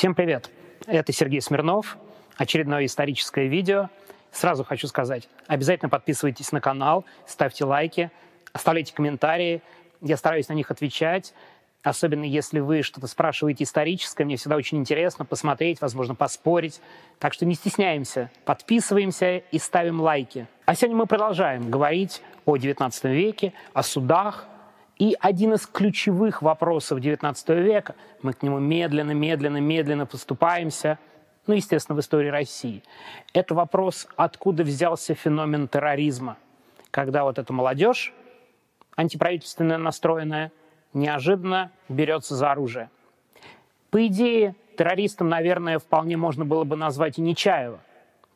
Всем привет! Это Сергей Смирнов, очередное историческое видео. Сразу хочу сказать, обязательно подписывайтесь на канал, ставьте лайки, оставляйте комментарии. Я стараюсь на них отвечать, особенно если вы что-то спрашиваете историческое. Мне всегда очень интересно посмотреть, возможно, поспорить. Так что не стесняемся, подписываемся и ставим лайки. А сегодня мы продолжаем говорить о XIX веке, о судах, и один из ключевых вопросов XIX века, мы к нему медленно, медленно, медленно поступаемся, ну, естественно, в истории России, это вопрос, откуда взялся феномен терроризма, когда вот эта молодежь, антиправительственная настроенная, неожиданно берется за оружие. По идее, террористом, наверное, вполне можно было бы назвать и Нечаева.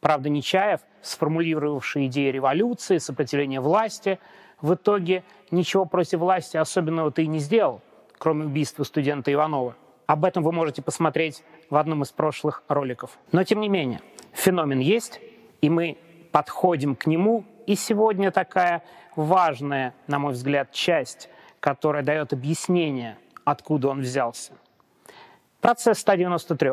Правда, Нечаев, сформулировавший идеи революции, сопротивления власти – в итоге ничего против власти особенного ты и не сделал, кроме убийства студента Иванова. Об этом вы можете посмотреть в одном из прошлых роликов. Но тем не менее, феномен есть, и мы подходим к нему. И сегодня такая важная, на мой взгляд, часть, которая дает объяснение, откуда он взялся. Процесс 193.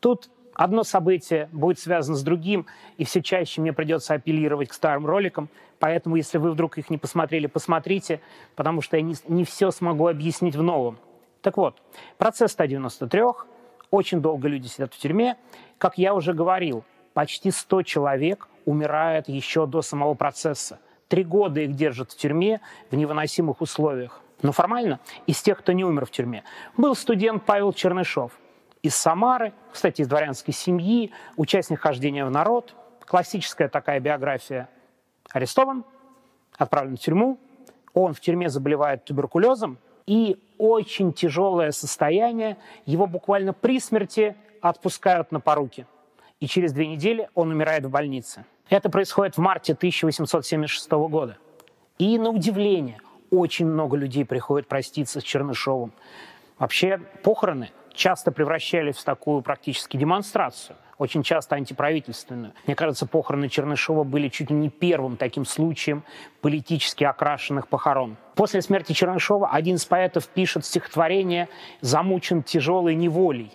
Тут одно событие будет связано с другим, и все чаще мне придется апеллировать к старым роликам, поэтому если вы вдруг их не посмотрели, посмотрите, потому что я не, не все смогу объяснить в новом. Так вот, процесс 193, очень долго люди сидят в тюрьме. Как я уже говорил, почти 100 человек умирает еще до самого процесса. Три года их держат в тюрьме в невыносимых условиях. Но формально из тех, кто не умер в тюрьме, был студент Павел Чернышов – из Самары, кстати, из дворянской семьи, участник хождения в народ, классическая такая биография. Арестован, отправлен в тюрьму, он в тюрьме заболевает туберкулезом, и очень тяжелое состояние, его буквально при смерти отпускают на поруки. И через две недели он умирает в больнице. Это происходит в марте 1876 года. И на удивление, очень много людей приходит проститься с Чернышовым. Вообще похороны часто превращались в такую практически демонстрацию, очень часто антиправительственную. Мне кажется, похороны Чернышова были чуть ли не первым таким случаем политически окрашенных похорон. После смерти Чернышова один из поэтов пишет стихотворение «Замучен тяжелой неволей».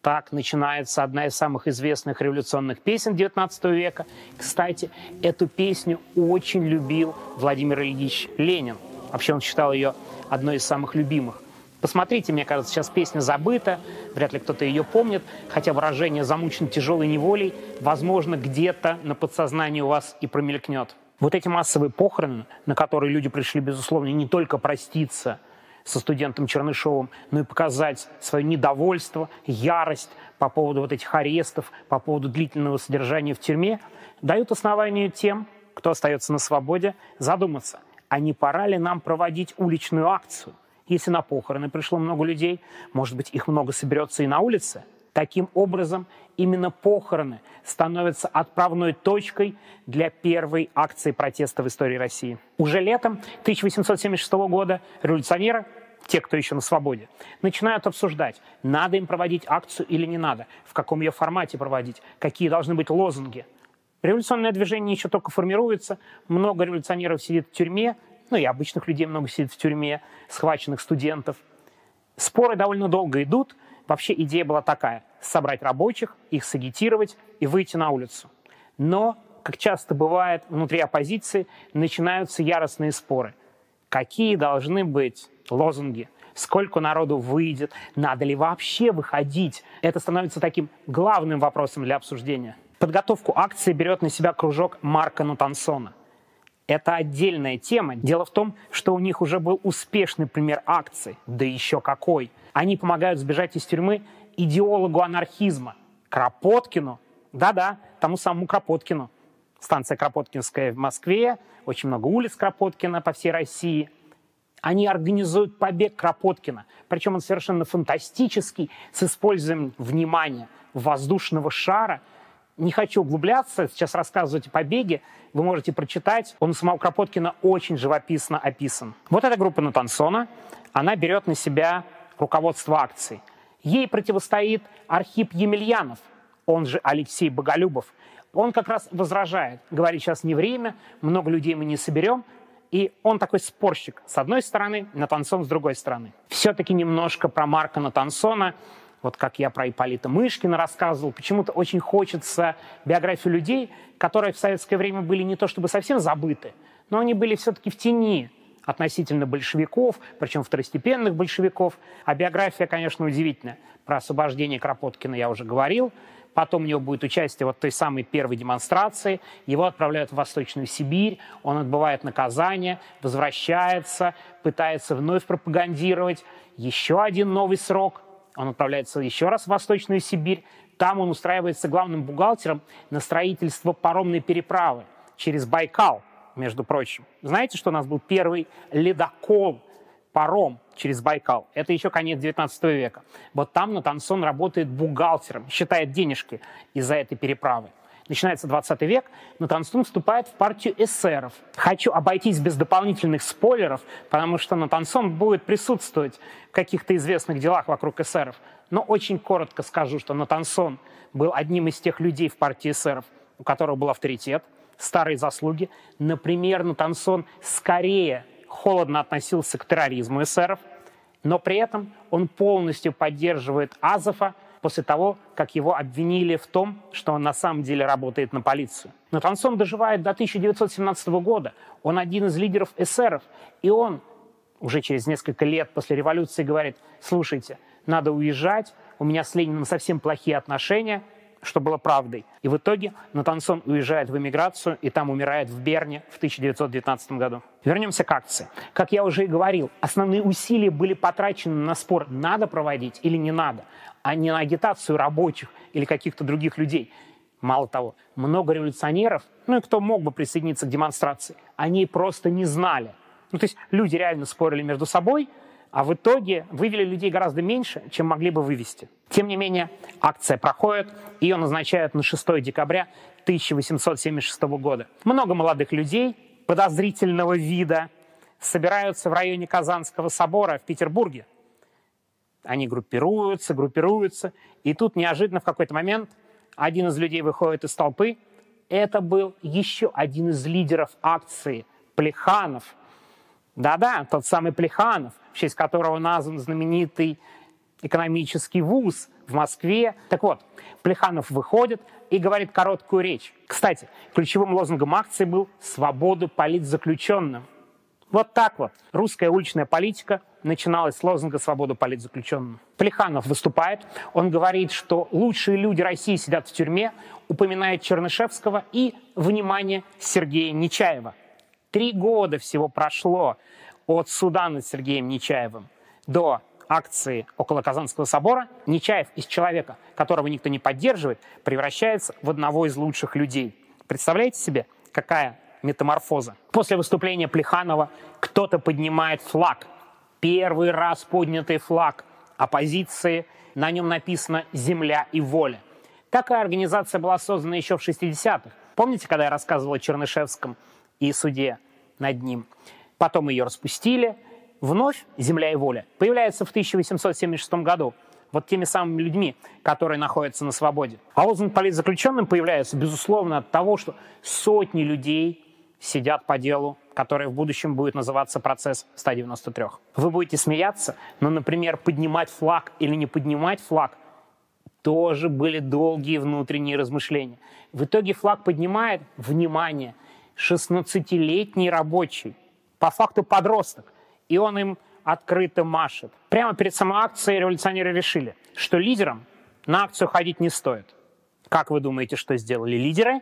Так начинается одна из самых известных революционных песен XIX века. Кстати, эту песню очень любил Владимир Ильич Ленин. Вообще он считал ее одной из самых любимых. Посмотрите, мне кажется, сейчас песня забыта, вряд ли кто-то ее помнит, хотя выражение «замучен тяжелой неволей», возможно, где-то на подсознании у вас и промелькнет. Вот эти массовые похороны, на которые люди пришли, безусловно, не только проститься со студентом Чернышовым, но и показать свое недовольство, ярость по поводу вот этих арестов, по поводу длительного содержания в тюрьме, дают основание тем, кто остается на свободе, задуматься, а не пора ли нам проводить уличную акцию – если на похороны пришло много людей, может быть, их много соберется и на улице. Таким образом, именно похороны становятся отправной точкой для первой акции протеста в истории России. Уже летом 1876 года революционеры, те, кто еще на свободе, начинают обсуждать, надо им проводить акцию или не надо, в каком ее формате проводить, какие должны быть лозунги. Революционное движение еще только формируется, много революционеров сидит в тюрьме, ну и обычных людей много сидит в тюрьме, схваченных студентов. Споры довольно долго идут. Вообще идея была такая – собрать рабочих, их сагитировать и выйти на улицу. Но, как часто бывает внутри оппозиции, начинаются яростные споры. Какие должны быть лозунги? Сколько народу выйдет? Надо ли вообще выходить? Это становится таким главным вопросом для обсуждения. Подготовку акции берет на себя кружок Марка Нутансона это отдельная тема. Дело в том, что у них уже был успешный пример акции, да еще какой. Они помогают сбежать из тюрьмы идеологу анархизма, Кропоткину. Да-да, тому самому Кропоткину. Станция Кропоткинская в Москве, очень много улиц Кропоткина по всей России. Они организуют побег Кропоткина. Причем он совершенно фантастический, с использованием внимания воздушного шара – не хочу углубляться, сейчас рассказывать о побеге, вы можете прочитать. Он у самого Кропоткина очень живописно описан. Вот эта группа Натансона, она берет на себя руководство акцией. Ей противостоит Архип Емельянов, он же Алексей Боголюбов. Он как раз возражает, говорит, сейчас не время, много людей мы не соберем, и он такой спорщик с одной стороны, Натансон с другой стороны. Все-таки немножко про Марка Натансона вот как я про Ипполита Мышкина рассказывал, почему-то очень хочется биографию людей, которые в советское время были не то чтобы совсем забыты, но они были все-таки в тени относительно большевиков, причем второстепенных большевиков. А биография, конечно, удивительная. Про освобождение Кропоткина я уже говорил. Потом у него будет участие вот той самой первой демонстрации. Его отправляют в Восточную Сибирь, он отбывает наказание, возвращается, пытается вновь пропагандировать. Еще один новый срок. Он отправляется еще раз в Восточную Сибирь. Там он устраивается главным бухгалтером на строительство паромной переправы через Байкал между прочим. Знаете, что у нас был первый ледокол, паром через Байкал? Это еще конец 19 века. Вот там Натансон работает бухгалтером, считает денежки из-за этой переправы. Начинается 20 век, Натансон вступает в партию эсеров. Хочу обойтись без дополнительных спойлеров, потому что Натансон будет присутствовать в каких-то известных делах вокруг эсеров. Но очень коротко скажу, что Натансон был одним из тех людей в партии эсеров, у которого был авторитет – старые заслуги. Например, Натансон скорее холодно относился к терроризму эсеров, но при этом он полностью поддерживает Азова после того, как его обвинили в том, что он на самом деле работает на полицию. Натансон доживает до 1917 года. Он один из лидеров эсеров. И он уже через несколько лет после революции говорит, слушайте, надо уезжать, у меня с Лениным совсем плохие отношения – что было правдой. И в итоге Натансон уезжает в эмиграцию и там умирает в Берне в 1919 году. Вернемся к акции. Как я уже и говорил, основные усилия были потрачены на спор, надо проводить или не надо, а не на агитацию рабочих или каких-то других людей. Мало того, много революционеров, ну и кто мог бы присоединиться к демонстрации, они просто не знали. Ну, то есть люди реально спорили между собой, а в итоге вывели людей гораздо меньше, чем могли бы вывести. Тем не менее, акция проходит, ее назначают на 6 декабря 1876 года. Много молодых людей подозрительного вида собираются в районе Казанского собора в Петербурге. Они группируются, группируются, и тут неожиданно в какой-то момент один из людей выходит из толпы. Это был еще один из лидеров акции, Плеханов. Да-да, тот самый Плеханов – в честь которого назван знаменитый экономический вуз в Москве. Так вот, Плеханов выходит и говорит короткую речь. Кстати, ключевым лозунгом акции был «Свободу политзаключенным». Вот так вот. Русская уличная политика начиналась с лозунга «Свободу политзаключенным». Плеханов выступает, он говорит, что лучшие люди России сидят в тюрьме, упоминает Чернышевского и, внимание, Сергея Нечаева. Три года всего прошло от суда над Сергеем Нечаевым до акции около Казанского собора, Нечаев из человека, которого никто не поддерживает, превращается в одного из лучших людей. Представляете себе, какая метаморфоза? После выступления Плеханова кто-то поднимает флаг. Первый раз поднятый флаг оппозиции. На нем написано «Земля и воля». Такая организация была создана еще в 60-х. Помните, когда я рассказывал о Чернышевском и суде над ним? Потом ее распустили. Вновь «Земля и воля» появляется в 1876 году вот теми самыми людьми, которые находятся на свободе. А лозунг политзаключенным появляется, безусловно, от того, что сотни людей сидят по делу, которое в будущем будет называться процесс 193. Вы будете смеяться, но, например, поднимать флаг или не поднимать флаг тоже были долгие внутренние размышления. В итоге флаг поднимает, внимание, 16-летний рабочий – по факту подросток, и он им открыто машет. Прямо перед самой акцией революционеры решили, что лидерам на акцию ходить не стоит. Как вы думаете, что сделали лидеры?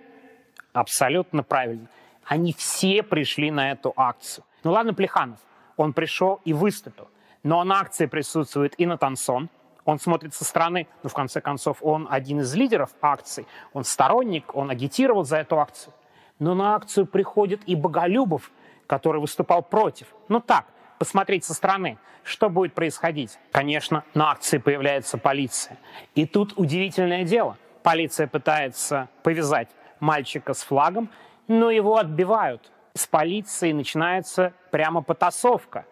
Абсолютно правильно. Они все пришли на эту акцию. Ну ладно, Плеханов, он пришел и выступил. Но на акции присутствует и Натансон, он смотрит со стороны, но в конце концов он один из лидеров акций, он сторонник, он агитировал за эту акцию. Но на акцию приходит и Боголюбов, который выступал против. Ну так, посмотреть со стороны, что будет происходить. Конечно, на акции появляется полиция. И тут удивительное дело. Полиция пытается повязать мальчика с флагом, но его отбивают. С полицией начинается прямо потасовка.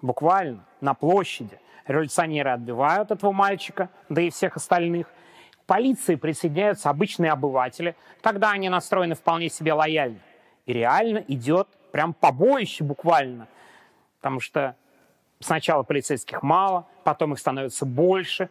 Буквально на площади. Революционеры отбивают этого мальчика, да и всех остальных. К полиции присоединяются обычные обыватели. Тогда они настроены вполне себе лояльно. И реально идет прям побоище буквально, потому что сначала полицейских мало, потом их становится больше,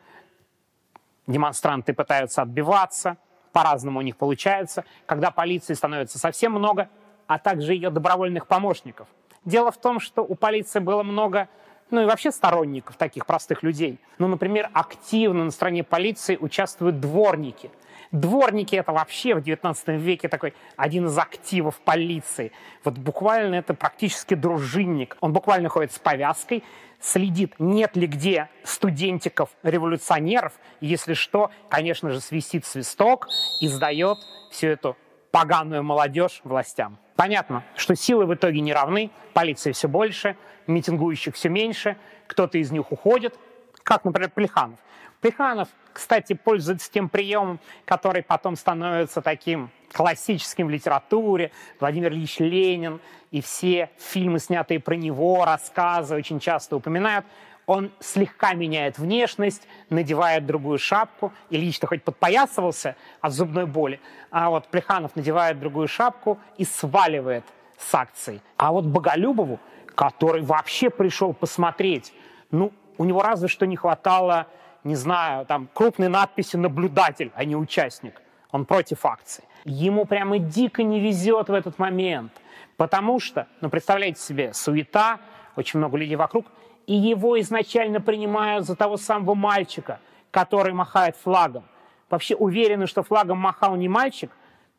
демонстранты пытаются отбиваться, по-разному у них получается, когда полиции становится совсем много, а также ее добровольных помощников. Дело в том, что у полиции было много ну и вообще сторонников таких простых людей. Ну, например, активно на стороне полиции участвуют дворники. Дворники — это вообще в XIX веке такой один из активов полиции. Вот буквально это практически дружинник. Он буквально ходит с повязкой, следит, нет ли где студентиков-революционеров. Если что, конечно же, свистит свисток и сдает всю эту поганую молодежь властям. Понятно, что силы в итоге не равны, полиции все больше, митингующих все меньше, кто-то из них уходит, как, например, Плеханов. Плеханов, кстати, пользуется тем приемом, который потом становится таким классическим в литературе. Владимир Ильич Ленин и все фильмы, снятые про него, рассказы очень часто упоминают. Он слегка меняет внешность, надевает другую шапку. Ильич-то хоть подпоясывался от зубной боли, а вот Плеханов надевает другую шапку и сваливает с акций. А вот Боголюбову, который вообще пришел посмотреть, ну, у него разве что не хватало не знаю, там крупной надписи «наблюдатель», а не «участник». Он против акции. Ему прямо дико не везет в этот момент. Потому что, ну, представляете себе, суета, очень много людей вокруг, и его изначально принимают за того самого мальчика, который махает флагом. Вообще уверены, что флагом махал не мальчик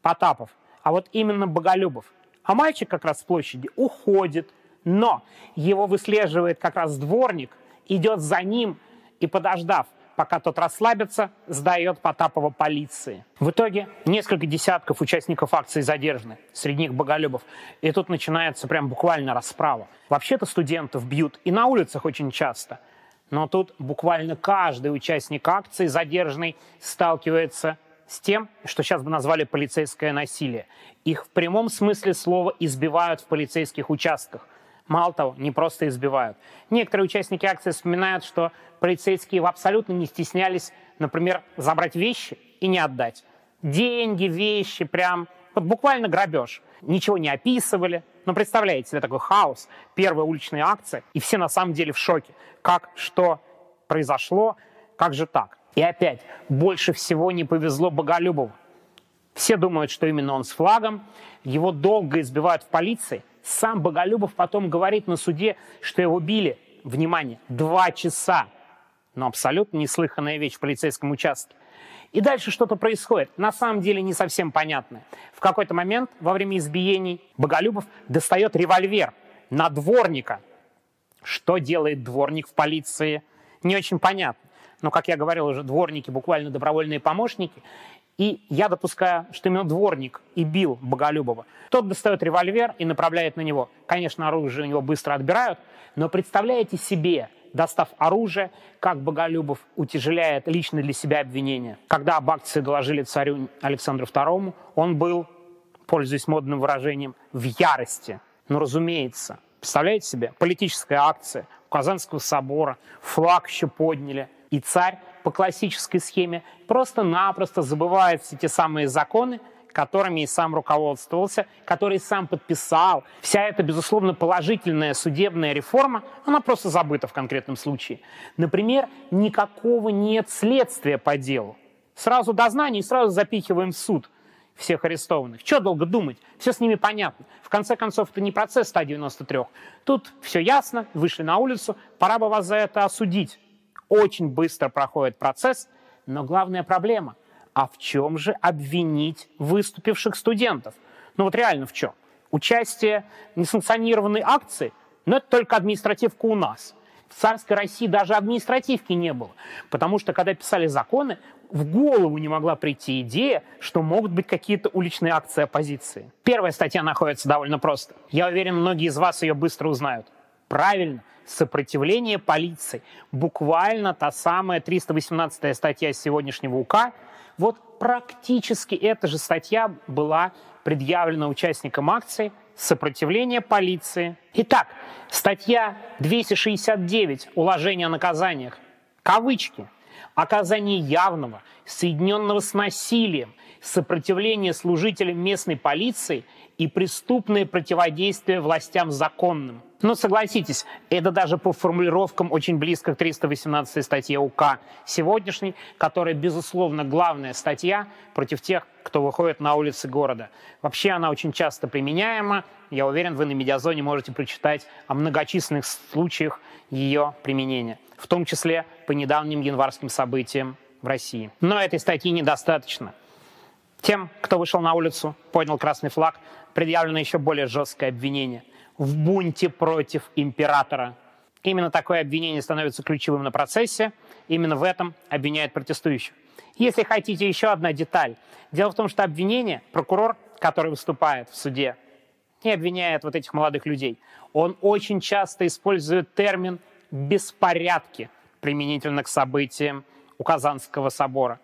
Потапов, а вот именно Боголюбов. А мальчик как раз с площади уходит, но его выслеживает как раз дворник, идет за ним и, подождав, пока тот расслабится, сдает Потапова полиции. В итоге несколько десятков участников акции задержаны, среди них Боголюбов. И тут начинается прям буквально расправа. Вообще-то студентов бьют и на улицах очень часто. Но тут буквально каждый участник акции задержанный сталкивается с тем, что сейчас бы назвали полицейское насилие. Их в прямом смысле слова избивают в полицейских участках. Мало того, не просто избивают. Некоторые участники акции вспоминают, что полицейские абсолютно не стеснялись, например, забрать вещи и не отдать. Деньги, вещи, прям вот буквально грабеж. Ничего не описывали. Но представляете себе такой хаос, первая уличная акция, и все на самом деле в шоке. Как, что произошло, как же так? И опять, больше всего не повезло Боголюбову. Все думают, что именно он с флагом. Его долго избивают в полиции – сам Боголюбов потом говорит на суде, что его били, внимание, два часа. Но абсолютно неслыханная вещь в полицейском участке. И дальше что-то происходит. На самом деле не совсем понятно. В какой-то момент во время избиений Боголюбов достает револьвер на дворника. Что делает дворник в полиции? Не очень понятно. Но, как я говорил уже, дворники буквально добровольные помощники. И я допускаю, что именно дворник и бил Боголюбова. Тот достает револьвер и направляет на него. Конечно, оружие у него быстро отбирают, но представляете себе, достав оружие, как Боголюбов утяжеляет лично для себя обвинение. Когда об акции доложили царю Александру II, он был, пользуясь модным выражением, в ярости. Ну, разумеется. Представляете себе? Политическая акция у Казанского собора, флаг еще подняли. И царь по классической схеме просто-напросто забывает все те самые законы, которыми и сам руководствовался, который сам подписал. Вся эта, безусловно, положительная судебная реформа, она просто забыта в конкретном случае. Например, никакого нет следствия по делу. Сразу дознание и сразу запихиваем в суд всех арестованных. Что долго думать? Все с ними понятно. В конце концов, это не процесс 193. Тут все ясно, вышли на улицу, пора бы вас за это осудить очень быстро проходит процесс, но главная проблема – а в чем же обвинить выступивших студентов? Ну вот реально в чем? Участие несанкционированной акции, но это только административка у нас. В царской России даже административки не было, потому что когда писали законы, в голову не могла прийти идея, что могут быть какие-то уличные акции оппозиции. Первая статья находится довольно просто. Я уверен, многие из вас ее быстро узнают. Правильно, сопротивление полиции. Буквально та самая 318 статья сегодняшнего УК. Вот практически эта же статья была предъявлена участникам акции «Сопротивление полиции». Итак, статья 269 «Уложение о наказаниях». Кавычки. Оказание явного, соединенного с насилием, сопротивление служителям местной полиции и преступное противодействие властям законным. Но согласитесь, это даже по формулировкам очень близко к 318 статье УК сегодняшней, которая, безусловно, главная статья против тех, кто выходит на улицы города. Вообще она очень часто применяема. Я уверен, вы на медиазоне можете прочитать о многочисленных случаях ее применения, в том числе по недавним январским событиям в России. Но этой статьи недостаточно. Тем, кто вышел на улицу, поднял красный флаг, предъявлено еще более жесткое обвинение – в бунте против императора. Именно такое обвинение становится ключевым на процессе. Именно в этом обвиняют протестующих. Если хотите, еще одна деталь. Дело в том, что обвинение, прокурор, который выступает в суде и обвиняет вот этих молодых людей, он очень часто использует термин «беспорядки» применительно к событиям у Казанского собора.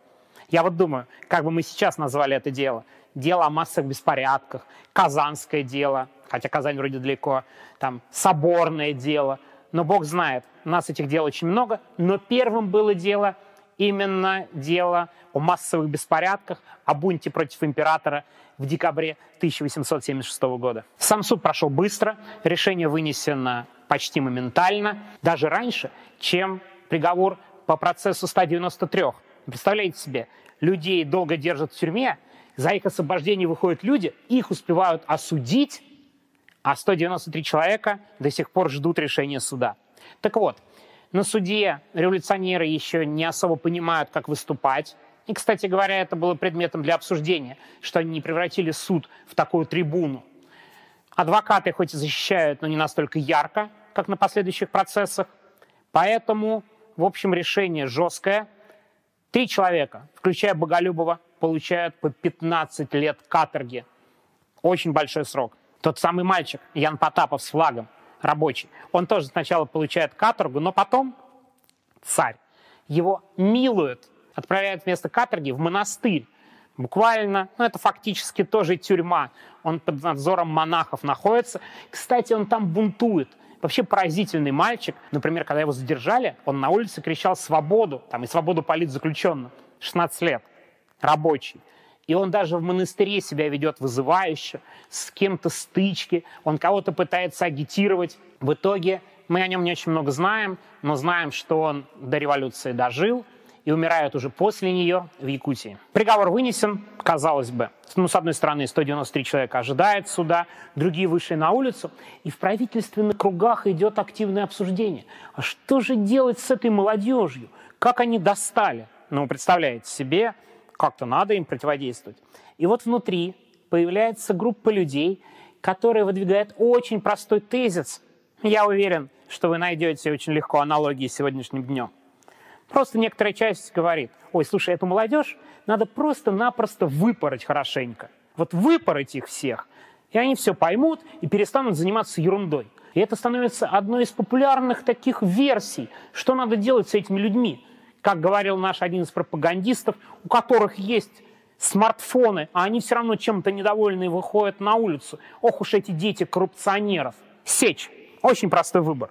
Я вот думаю, как бы мы сейчас назвали это дело. Дело о массовых беспорядках, Казанское дело – хотя Казань вроде далеко, там соборное дело. Но Бог знает, у нас этих дел очень много. Но первым было дело именно дело о массовых беспорядках, о бунте против императора в декабре 1876 года. Сам суд прошел быстро, решение вынесено почти моментально, даже раньше, чем приговор по процессу 193. Представляете себе, людей долго держат в тюрьме, за их освобождение выходят люди, их успевают осудить, а 193 человека до сих пор ждут решения суда. Так вот, на суде революционеры еще не особо понимают, как выступать. И, кстати говоря, это было предметом для обсуждения, что они не превратили суд в такую трибуну. Адвокаты хоть и защищают, но не настолько ярко, как на последующих процессах. Поэтому, в общем, решение жесткое. Три человека, включая Боголюбова, получают по 15 лет каторги. Очень большой срок. Тот самый мальчик, Ян Потапов с флагом, рабочий, он тоже сначала получает каторгу, но потом царь его милует, отправляет вместо каторги в монастырь. Буквально, ну это фактически тоже тюрьма. Он под надзором монахов находится. Кстати, он там бунтует. Вообще поразительный мальчик. Например, когда его задержали, он на улице кричал «свободу!» там, и «свободу политзаключенным». 16 лет. Рабочий. И он даже в монастыре себя ведет вызывающе, с кем-то стычки, он кого-то пытается агитировать. В итоге мы о нем не очень много знаем, но знаем, что он до революции дожил и умирает уже после нее в Якутии. Приговор вынесен, казалось бы. Ну, с одной стороны, 193 человека ожидает суда, другие вышли на улицу, и в правительственных кругах идет активное обсуждение. А что же делать с этой молодежью? Как они достали? Ну, представляете себе, как-то надо им противодействовать. И вот внутри появляется группа людей, которая выдвигает очень простой тезис. Я уверен, что вы найдете очень легко аналогии с сегодняшним днем. Просто некоторая часть говорит, ой, слушай, эту молодежь надо просто-напросто выпороть хорошенько. Вот выпороть их всех, и они все поймут и перестанут заниматься ерундой. И это становится одной из популярных таких версий, что надо делать с этими людьми как говорил наш один из пропагандистов, у которых есть смартфоны, а они все равно чем-то недовольны и выходят на улицу. Ох уж эти дети коррупционеров. Сечь. Очень простой выбор.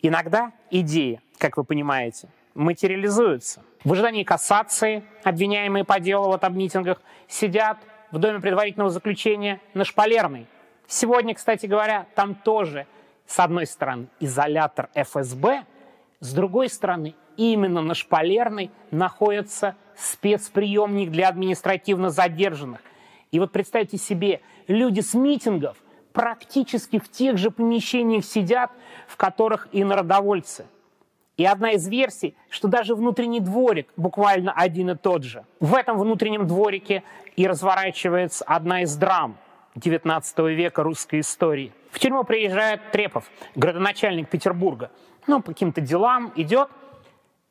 Иногда идеи, как вы понимаете, материализуются. В ожидании кассации обвиняемые по делу вот об митингах сидят в доме предварительного заключения на Шпалерной. Сегодня, кстати говоря, там тоже, с одной стороны, изолятор ФСБ, с другой стороны, именно на Шпалерной находится спецприемник для административно задержанных. И вот представьте себе, люди с митингов практически в тех же помещениях сидят, в которых и народовольцы. И одна из версий, что даже внутренний дворик буквально один и тот же. В этом внутреннем дворике и разворачивается одна из драм XIX века русской истории. В тюрьму приезжает Трепов, градоначальник Петербурга. Ну, по каким-то делам идет –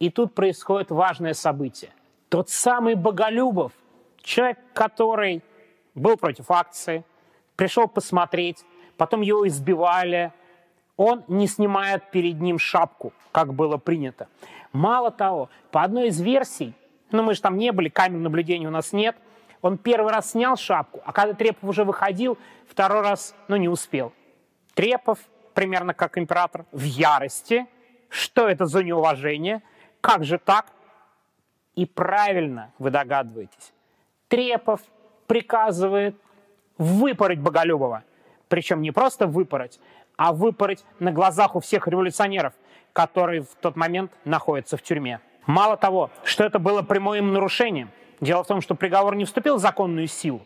и тут происходит важное событие. Тот самый Боголюбов, человек, который был против акции, пришел посмотреть, потом его избивали, он не снимает перед ним шапку, как было принято. Мало того, по одной из версий, ну мы же там не были, камер наблюдения у нас нет, он первый раз снял шапку, а когда Трепов уже выходил, второй раз, ну, не успел. Трепов, примерно как император, в ярости. Что это за неуважение? Как же так? И правильно вы догадываетесь. Трепов приказывает выпороть Боголюбова. Причем не просто выпороть, а выпороть на глазах у всех революционеров, которые в тот момент находятся в тюрьме. Мало того, что это было прямым нарушением, дело в том, что приговор не вступил в законную силу,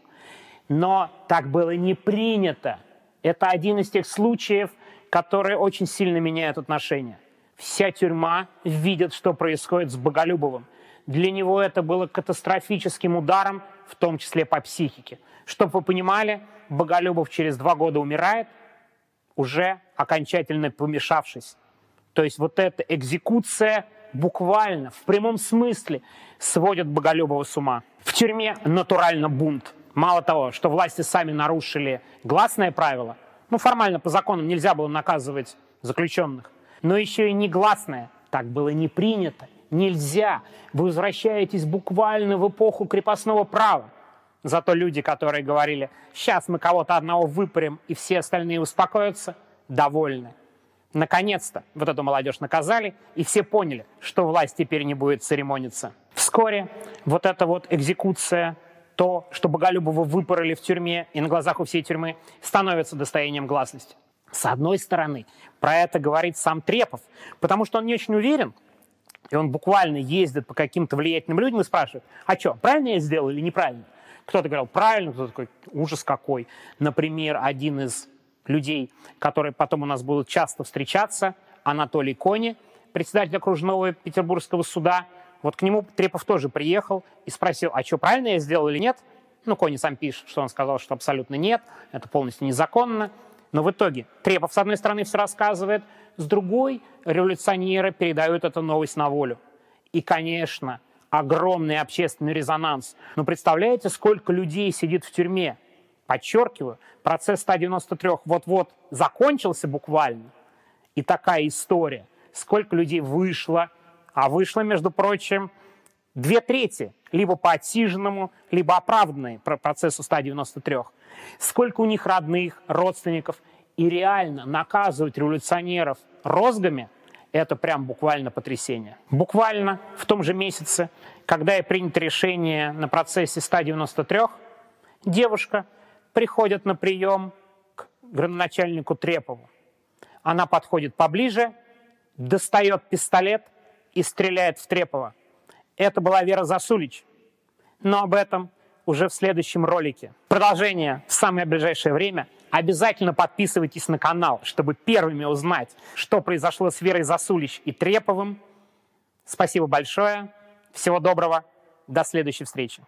но так было не принято. Это один из тех случаев, которые очень сильно меняют отношения. Вся тюрьма видит, что происходит с Боголюбовым. Для него это было катастрофическим ударом, в том числе по психике. Чтобы вы понимали, Боголюбов через два года умирает, уже окончательно помешавшись. То есть вот эта экзекуция буквально, в прямом смысле, сводит Боголюбова с ума. В тюрьме натурально бунт. Мало того, что власти сами нарушили гласное правило, ну, формально по законам нельзя было наказывать заключенных, но еще и негласное. Так было не принято. Нельзя. Вы возвращаетесь буквально в эпоху крепостного права. Зато люди, которые говорили, сейчас мы кого-то одного выпарим, и все остальные успокоятся, довольны. Наконец-то вот эту молодежь наказали, и все поняли, что власть теперь не будет церемониться. Вскоре вот эта вот экзекуция, то, что Боголюбова выпороли в тюрьме и на глазах у всей тюрьмы, становится достоянием гласности. С одной стороны, про это говорит сам Трепов, потому что он не очень уверен, и он буквально ездит по каким-то влиятельным людям и спрашивает, а что, правильно я сделал или неправильно? Кто-то говорил правильно, кто-то такой ужас какой. Например, один из людей, которые потом у нас будут часто встречаться, Анатолий Кони, председатель окружного Петербургского суда. Вот к нему Трепов тоже приехал и спросил, а что, правильно я сделал или нет? Ну, Кони сам пишет, что он сказал, что абсолютно нет, это полностью незаконно. Но в итоге Трепов, с одной стороны, все рассказывает, с другой революционеры передают эту новость на волю. И, конечно, огромный общественный резонанс. Но представляете, сколько людей сидит в тюрьме? Подчеркиваю, процесс 193 вот-вот закончился буквально. И такая история. Сколько людей вышло, а вышло, между прочим, две трети, либо по отсиженному, либо оправданные процессу 193. Сколько у них родных, родственников. И реально наказывать революционеров розгами – это прям буквально потрясение. Буквально в том же месяце, когда и принято решение на процессе 193, девушка приходит на прием к градоначальнику Трепову. Она подходит поближе, достает пистолет и стреляет в Трепова. Это была Вера Засулич. Но об этом уже в следующем ролике. Продолжение в самое ближайшее время – Обязательно подписывайтесь на канал, чтобы первыми узнать, что произошло с Верой Засулич и Треповым. Спасибо большое. Всего доброго. До следующей встречи.